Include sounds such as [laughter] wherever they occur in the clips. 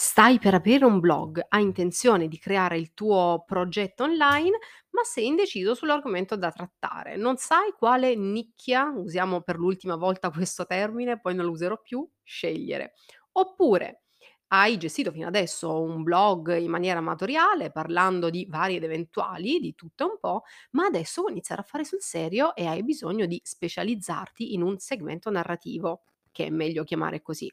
Stai per aprire un blog, hai intenzione di creare il tuo progetto online, ma sei indeciso sull'argomento da trattare. Non sai quale nicchia, usiamo per l'ultima volta [laughs] questo termine, poi non lo userò più, scegliere. Oppure hai gestito fino adesso un blog in maniera amatoriale, parlando di vari ed eventuali, di tutto un po', ma adesso vuoi iniziare a fare sul serio e hai bisogno di specializzarti in un segmento narrativo, che è meglio chiamare così.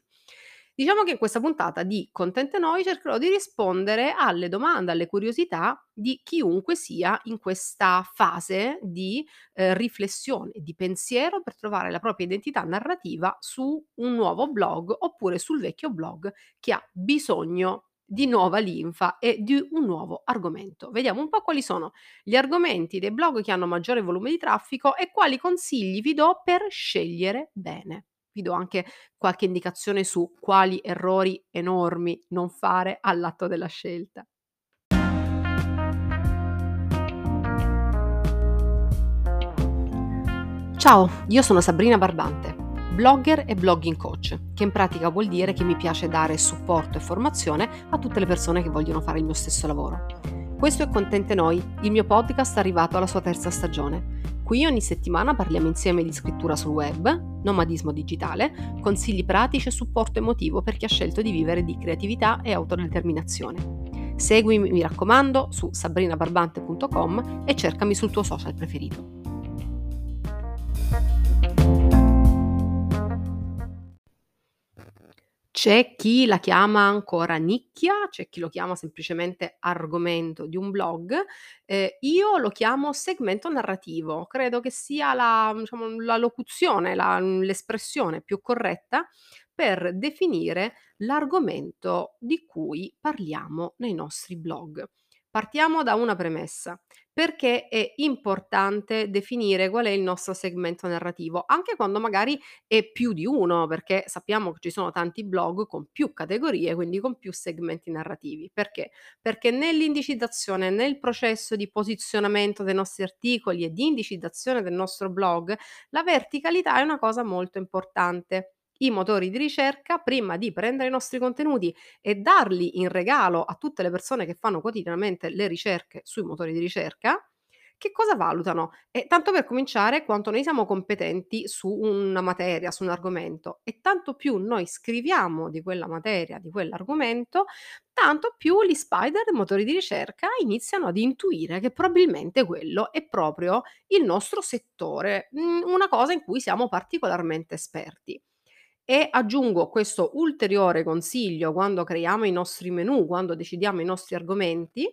Diciamo che in questa puntata di Content Noi cercherò di rispondere alle domande, alle curiosità di chiunque sia in questa fase di, ehm, riflessione, di pensiero per trovare la propria identità narrativa su un nuovo blog oppure sul vecchio blog che ha bisogno di nuova linfa e di un nuovo argomento. Vediamo un po' quali sono gli argomenti dei blog che hanno maggiore volume di traffico e quali consigli vi do per scegliere bene. Vi do anche qualche indicazione su quali errori enormi non fare all'atto della scelta. Ciao, io sono Sabrina Barbante, blogger e blogging coach, che in pratica vuol dire che mi piace dare supporto e formazione a tutte le persone che vogliono fare il mio stesso lavoro. Questo è Contente Noi, il mio podcast arrivato alla sua terza stagione. Qui ogni settimana parliamo insieme di scrittura sul web, nomadismo digitale, consigli pratici e supporto emotivo per chi ha scelto di vivere di creatività e autodeterminazione. Seguimi, mi raccomando, su sabrinabarbante.com e cercami sul tuo social preferito. C'è chi la chiama ancora nicchia, c'è chi lo chiama semplicemente argomento di un blog, ehm, io lo chiamo segmento narrativo. Credo che sia la diciamo, la locuzione, la l'espressione più corretta per definire l'argomento di cui parliamo nei nostri blog. Partiamo da una premessa: perché è importante definire qual è il nostro segmento narrativo, anche quando magari è più di uno, perché sappiamo che ci sono tanti blog con più categorie, quindi con più segmenti narrativi. Perché? Perché nell'indicizzazione, nel processo di posizionamento dei nostri articoli e di indicizzazione del nostro blog, la verticalità è una cosa molto importante. I motori di ricerca, prima di prendere i nostri contenuti e darli in regalo a tutte le persone che fanno quotidianamente le ricerche sui motori di ricerca, che cosa valutano? E tanto per cominciare, quanto noi siamo competenti su una materia, su un argomento e tanto più noi scriviamo di quella materia, di quell'argomento, tanto più gli spider, motori di ricerca, iniziano ad intuire che probabilmente quello è proprio il nostro settore, mhmm, una cosa in cui siamo particolarmente esperti. E aggiungo questo ulteriore consiglio quando creiamo i nostri menù, quando decidiamo i nostri argomenti,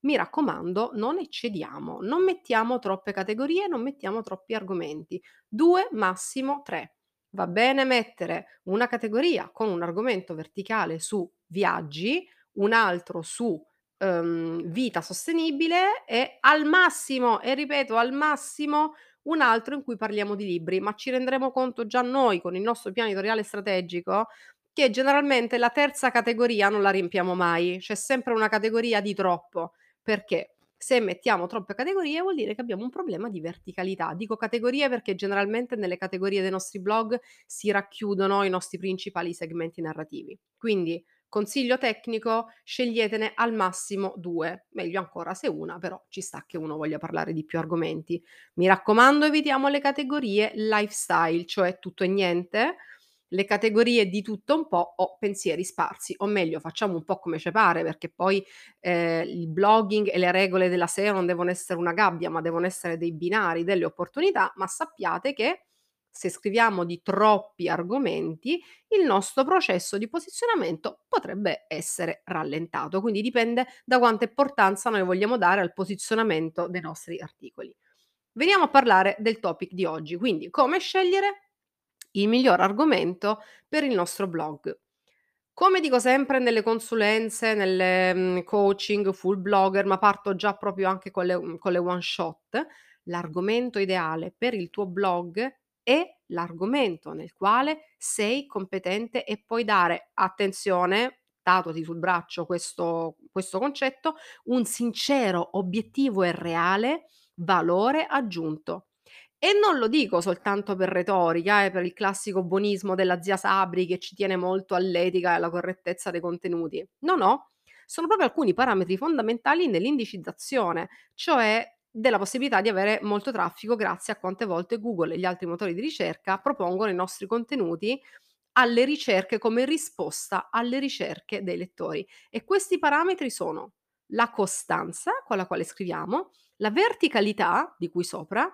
mi raccomando non eccediamo, non mettiamo troppe categorie, non mettiamo troppi argomenti. 2, massimo 3. Va bene mettere una categoria con un argomento verticale su viaggi, un altro su, uhm, vita sostenibile e al massimo, e ripeto al massimo, un altro in cui parliamo di libri, ma ci renderemo conto già noi con il nostro piano editoriale strategico che generalmente la terza categoria non la riempiamo mai, c'è sempre una categoria di troppo, perché se mettiamo troppe categorie vuol dire che abbiamo un problema di verticalità. Dico categorie perché generalmente nelle categorie dei nostri blog si racchiudono i nostri principali segmenti narrativi. Quindi consiglio tecnico, sceglietene al massimo 2, meglio ancora se una, però ci sta che uno voglia parlare di più argomenti. Mi raccomando, evitiamo le categorie lifestyle, cioè tutto e niente, le categorie di tutto un po' o pensieri sparsi, o meglio facciamo un po' come ci pare, perché poi, ehm, il blogging e le regole della SEO non devono essere una gabbia, ma devono essere dei binari, delle opportunità, ma sappiate che se scriviamo di troppi argomenti, il nostro processo di posizionamento potrebbe essere rallentato, quindi dipende da quanta importanza noi vogliamo dare al posizionamento dei nostri articoli. Veniamo a parlare del topic di oggi, quindi come scegliere il miglior argomento per il nostro blog. Come dico sempre nelle consulenze, nelle, mhmm, coaching, full blogger, ma parto già proprio anche con le mhmm, con le one shot, l'argomento ideale per il tuo blog è l'argomento nel quale sei competente e puoi dare, attenzione, tatoti sul braccio questo questo concetto, un sincero, obiettivo e reale valore aggiunto. E non lo dico soltanto per retorica, eh, per il classico buonismo della zia Sabri che ci tiene molto all'etica e alla correttezza dei contenuti. No, no, sono proprio alcuni parametri fondamentali nell'indicizzazione, cioè della possibilità di avere molto traffico grazie a quante volte Google e gli altri motori di ricerca propongono i nostri contenuti alle ricerche come risposta alle ricerche dei lettori. E questi parametri sono la costanza con la quale scriviamo, la verticalità di cui sopra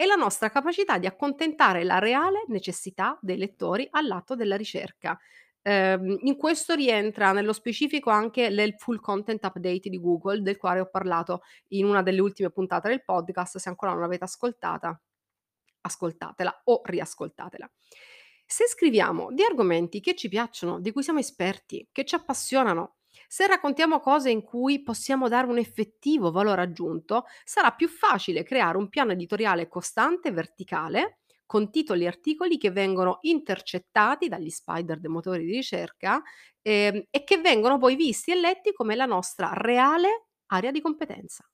e la nostra capacità di accontentare la reale necessità dei lettori all'atto della ricerca. Ehm, in questo rientra nello specifico anche l'Helpful Content Update di Google, del quale ho parlato in una delle ultime puntate del podcast. Se ancora non l'avete ascoltata, ascoltatela o riascoltatela. Se scriviamo di argomenti che ci piacciono, di cui siamo esperti, che ci appassionano, se raccontiamo cose in cui possiamo dare un effettivo valore aggiunto, sarà più facile creare un piano editoriale costante e verticale con titoli e articoli che vengono intercettati dagli spider dei motori di ricerca ehm, e che vengono poi visti e letti come la nostra reale area di competenza.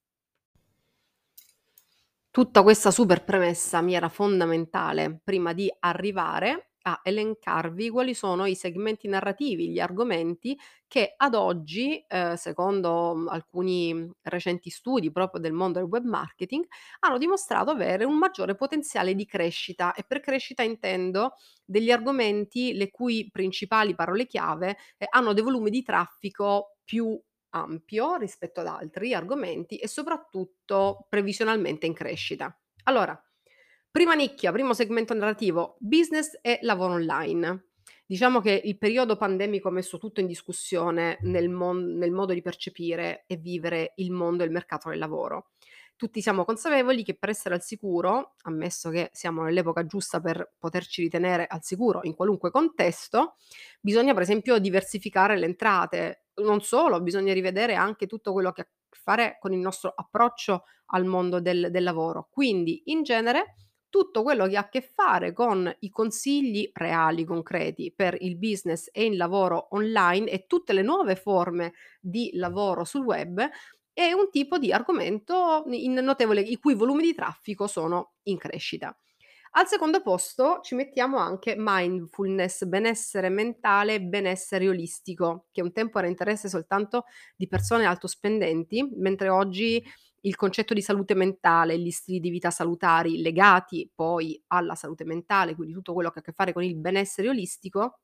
Tutta questa super premessa mi era fondamentale prima di arrivare a elencarvi quali sono i segmenti narrativi, gli argomenti che ad oggi, ehm, secondo, mhmm, alcuni, mhmm, recenti studi proprio del mondo del web marketing, hanno dimostrato avere un maggiore potenziale di crescita e per crescita intendo degli argomenti le cui principali parole chiave, ehm, hanno dei volumi di traffico più ampio rispetto ad altri argomenti e soprattutto previsionalmente in crescita. Allora, prima nicchia, primo segmento narrativo, business e lavoro online. Diciamo che il periodo pandemico ha messo tutto in discussione nel, mon- nel modo di percepire e vivere il mondo e il mercato del lavoro. Tutti siamo consapevoli che per essere al sicuro, ammesso che siamo nell'epoca giusta per poterci ritenere al sicuro in qualunque contesto, bisogna per esempio diversificare le entrate. Non solo, bisogna rivedere anche tutto quello che ha a che fare con il nostro approccio al mondo del, del lavoro. Quindi, in genere, tutto quello che ha a che fare con i consigli reali, concreti per il business e il lavoro online e tutte le nuove forme di lavoro sul web è un tipo di argomento notevole i cui volumi di traffico sono in crescita. Al secondo posto ci mettiamo anche mindfulness, benessere mentale, benessere olistico, che un tempo era interesse soltanto di persone alto spendenti, mentre oggi il concetto di salute mentale, gli stili di vita salutari legati poi alla salute mentale, quindi tutto quello che ha a che fare con il benessere olistico,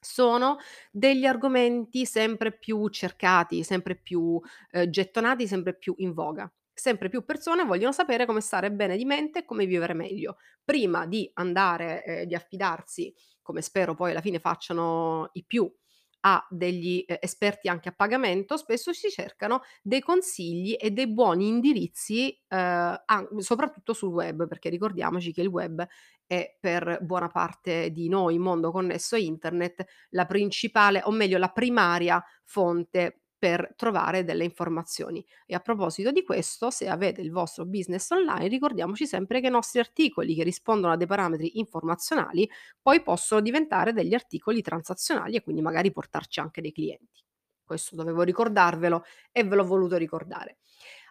sono degli argomenti sempre più cercati, sempre più, ehm, gettonati, sempre più in voga. Sempre più persone vogliono sapere come stare bene di mente e come vivere meglio. Prima di andare, ehm, di affidarsi, come spero poi alla fine facciano i più, a degli, ehm, esperti anche a pagamento, spesso si cercano dei consigli e dei buoni indirizzi, an soprattutto sul web, perché ricordiamoci che il web è per buona parte di noi, mondo connesso a internet, la principale o meglio la primaria fonte per trovare delle informazioni. E a proposito di questo, se avete il vostro business online, ricordiamoci sempre che i nostri articoli che rispondono a dei parametri informazionali poi possono diventare degli articoli transazionali e quindi magari portarci anche dei clienti. Questo dovevo ricordarvelo e ve l'ho voluto ricordare.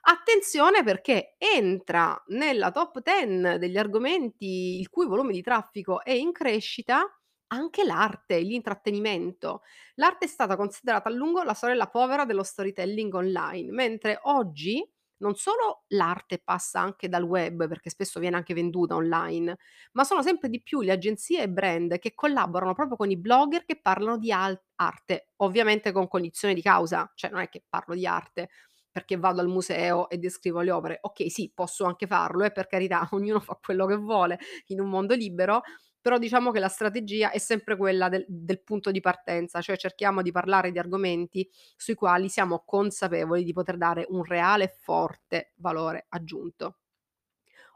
Attenzione perché entra nella top 10 degli argomenti il cui volume di traffico è in crescita anche l'arte, l'intrattenimento. L'arte è stata considerata a lungo la sorella povera dello storytelling online, mentre oggi non solo l'arte passa anche dal web, perché spesso viene anche venduta online, ma sono sempre di più le agenzie e brand che collaborano proprio con i blogger che parlano di al- arte, ovviamente con cognizione di causa, cioè non è che parlo di arte perché vado al museo e descrivo le opere. Ok, sì, posso anche farlo, e eh, per carità, [laughs] ognuno fa quello che vuole in un mondo libero, però diciamo che la strategia è sempre quella del del punto di partenza, cioè cerchiamo di parlare di argomenti sui quali siamo consapevoli di poter dare un reale e forte valore aggiunto.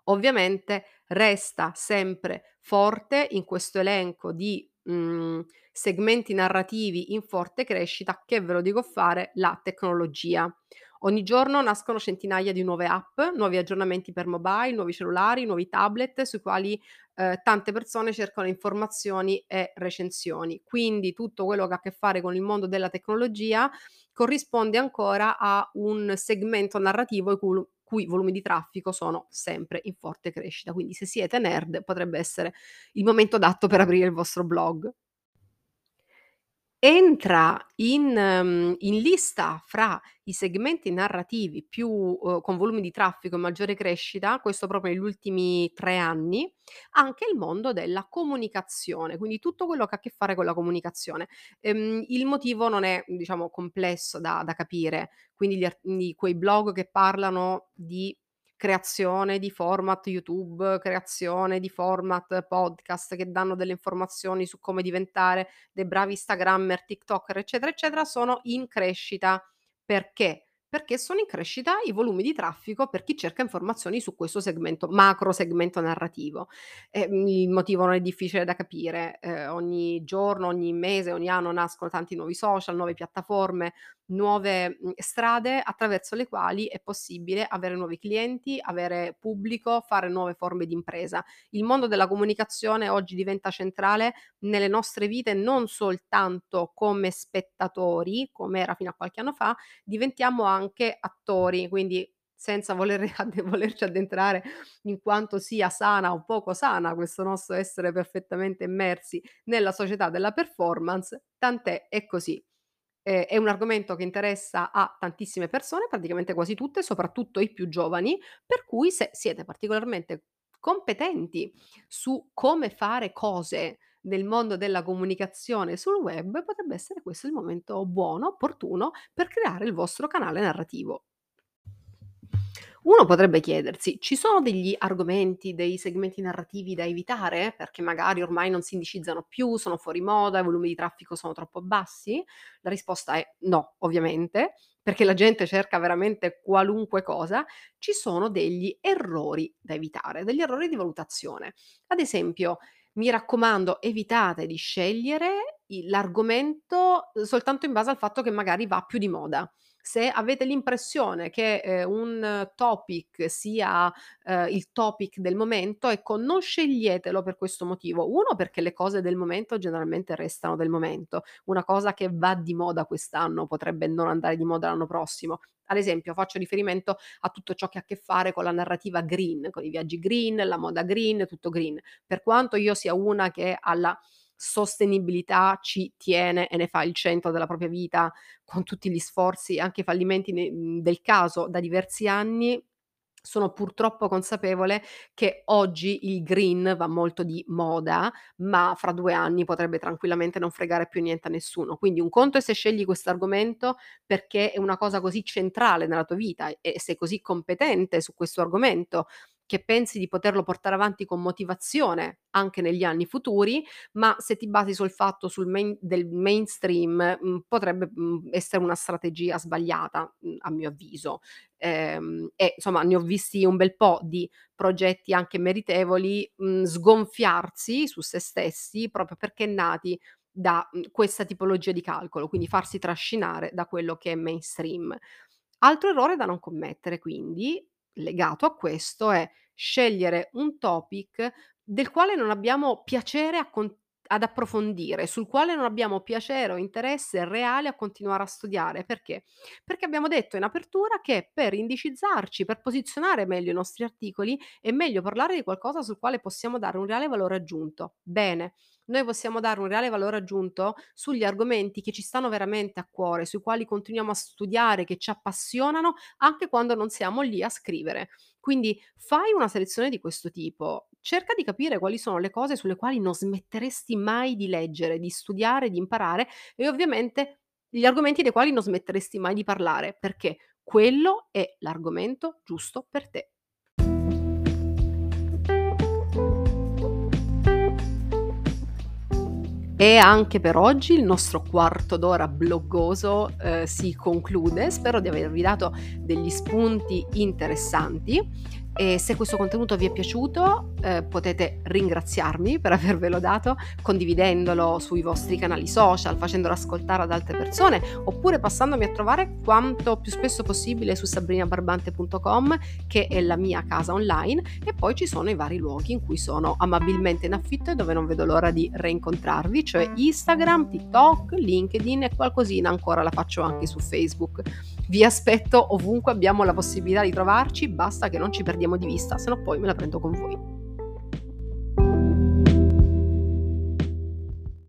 Ovviamente resta sempre forte in questo elenco di, mhmm, segmenti narrativi in forte crescita, che ve lo dico fare, la tecnologia. Ogni giorno nascono centinaia di nuove app, nuovi aggiornamenti per mobile, nuovi cellulari, nuovi tablet sui quali, ehm, tante persone cercano informazioni e recensioni. Quindi tutto quello che ha a che fare con il mondo della tecnologia corrisponde ancora a un segmento narrativo i cul cui volumi di traffico sono sempre in forte crescita. Quindi se siete nerd potrebbe essere il momento adatto per aprire il vostro blog. Entra in mhmm, in lista fra i segmenti narrativi più uhm, con volumi di traffico e maggiore crescita, questo proprio negli ultimi 3 anni, anche il mondo della comunicazione, quindi tutto quello che ha a che fare con la comunicazione. Ehm, il motivo non è, diciamo, complesso da da capire, quindi gli di quei blog che parlano di creazione di format YouTube, creazione di format podcast che danno delle informazioni su come diventare dei bravi Instagrammer, TikToker, eccetera, eccetera, sono in crescita. Perché? Perché sono in crescita i volumi di traffico per chi cerca informazioni su questo segmento, macro segmento narrativo. Ehm, il motivo non è difficile da capire, ehm, ogni giorno, ogni mese, ogni anno nascono tanti nuovi social, nuove piattaforme, nuove, mhmm, strade attraverso le quali è possibile avere nuovi clienti, avere pubblico, fare nuove forme di impresa. Il mondo della comunicazione oggi diventa centrale nelle nostre vite non soltanto come spettatori, come era fino a qualche anno fa, diventiamo anche attori, quindi senza voler [laughs] volerci addentrare in quanto sia sana o poco sana questo nostro essere perfettamente immersi nella società della performance, tant'è, è così. Ehm, è un argomento che interessa a tantissime persone, praticamente quasi tutte, soprattutto i più giovani, per cui se siete particolarmente competenti su come fare cose nel mondo della comunicazione sul web, potrebbe essere questo il momento buono, opportuno per creare il vostro canale narrativo. Uno potrebbe chiedersi: ci sono degli argomenti, dei segmenti narrativi da evitare, perché magari ormai non si indicizzano più, sono fuori moda, i volumi di traffico sono troppo bassi? La risposta è no, ovviamente, perché la gente cerca veramente qualunque cosa. Ci sono degli errori da evitare, degli errori di valutazione. Ad esempio, mi raccomando, evitate di scegliere l'argomento, soltanto in base al fatto che magari va più di moda. Se avete l'impressione che, ehm, un topic sia, ehm, il topic del momento, ecco, non sceglietelo per questo motivo. 1 perché le cose del momento generalmente restano del momento. Una cosa che va di moda quest'anno potrebbe non andare di moda l'anno prossimo. Ad esempio, faccio riferimento a tutto ciò che ha a che fare con la narrativa green, con i viaggi green, la moda green, tutto green. Per quanto io sia una che alla sostenibilità ci tiene e ne fa il centro della propria vita con tutti gli sforzi, anche i fallimenti ne mhmm, del caso da diversi anni, sono purtroppo consapevole che oggi il green va molto di moda, ma fra 2 anni potrebbe tranquillamente non fregare più niente a nessuno. Quindi un conto è se scegli questo argomento perché è una cosa così centrale nella tua vita e sei così competente su questo argomento che pensi di poterlo portare avanti con motivazione anche negli anni futuri, ma se ti basi sul fatto sul main del mainstream, mhmm, potrebbe, mhmm, essere una strategia sbagliata, mhmm, a mio avviso. Ehm, e insomma ne ho visti un bel po' di progetti anche meritevoli, sgonfiarsi su se stessi proprio perché nati da, questa tipologia di calcolo, quindi farsi trascinare da quello che è mainstream. Altro errore da non commettere quindi, legato a questo, è scegliere un topic del quale non abbiamo piacere a con ad approfondire, sul quale non abbiamo piacere o interesse reale a continuare a studiare. Perché? Perché abbiamo detto in apertura che per indicizzarci, per posizionare meglio i nostri articoli, è meglio parlare di qualcosa sul quale possiamo dare un reale valore aggiunto. Bene, noi possiamo dare un reale valore aggiunto sugli argomenti che ci stanno veramente a cuore, sui quali continuiamo a studiare, che ci appassionano, anche quando non siamo lì a scrivere. Quindi fai una selezione di questo tipo, cerca di capire quali sono le cose sulle quali non smetteresti mai di leggere, di studiare, di imparare e ovviamente gli argomenti dei quali non smetteresti mai di parlare, perché quello è l'argomento giusto per te. E anche per oggi il nostro quarto d'ora bloggoso, ehm, si conclude. Spero di avervi dato degli spunti interessanti e se questo contenuto vi è piaciuto, ehm, potete ringraziarmi per [laughs] avervelo dato condividendolo sui vostri canali social, facendolo ascoltare ad altre persone, oppure passandomi a trovare quanto più spesso possibile su sabrinabarbante.com, che è la mia casa online, e poi ci sono i vari luoghi in cui sono amabilmente in affitto e dove non vedo l'ora di reincontrarvi, cioè Instagram, TikTok, LinkedIn e qualcosina ancora la faccio anche su Facebook. Vi aspetto ovunque abbiamo la possibilità di trovarci, basta che non ci perdiamo di vista, se no poi me la prendo con voi.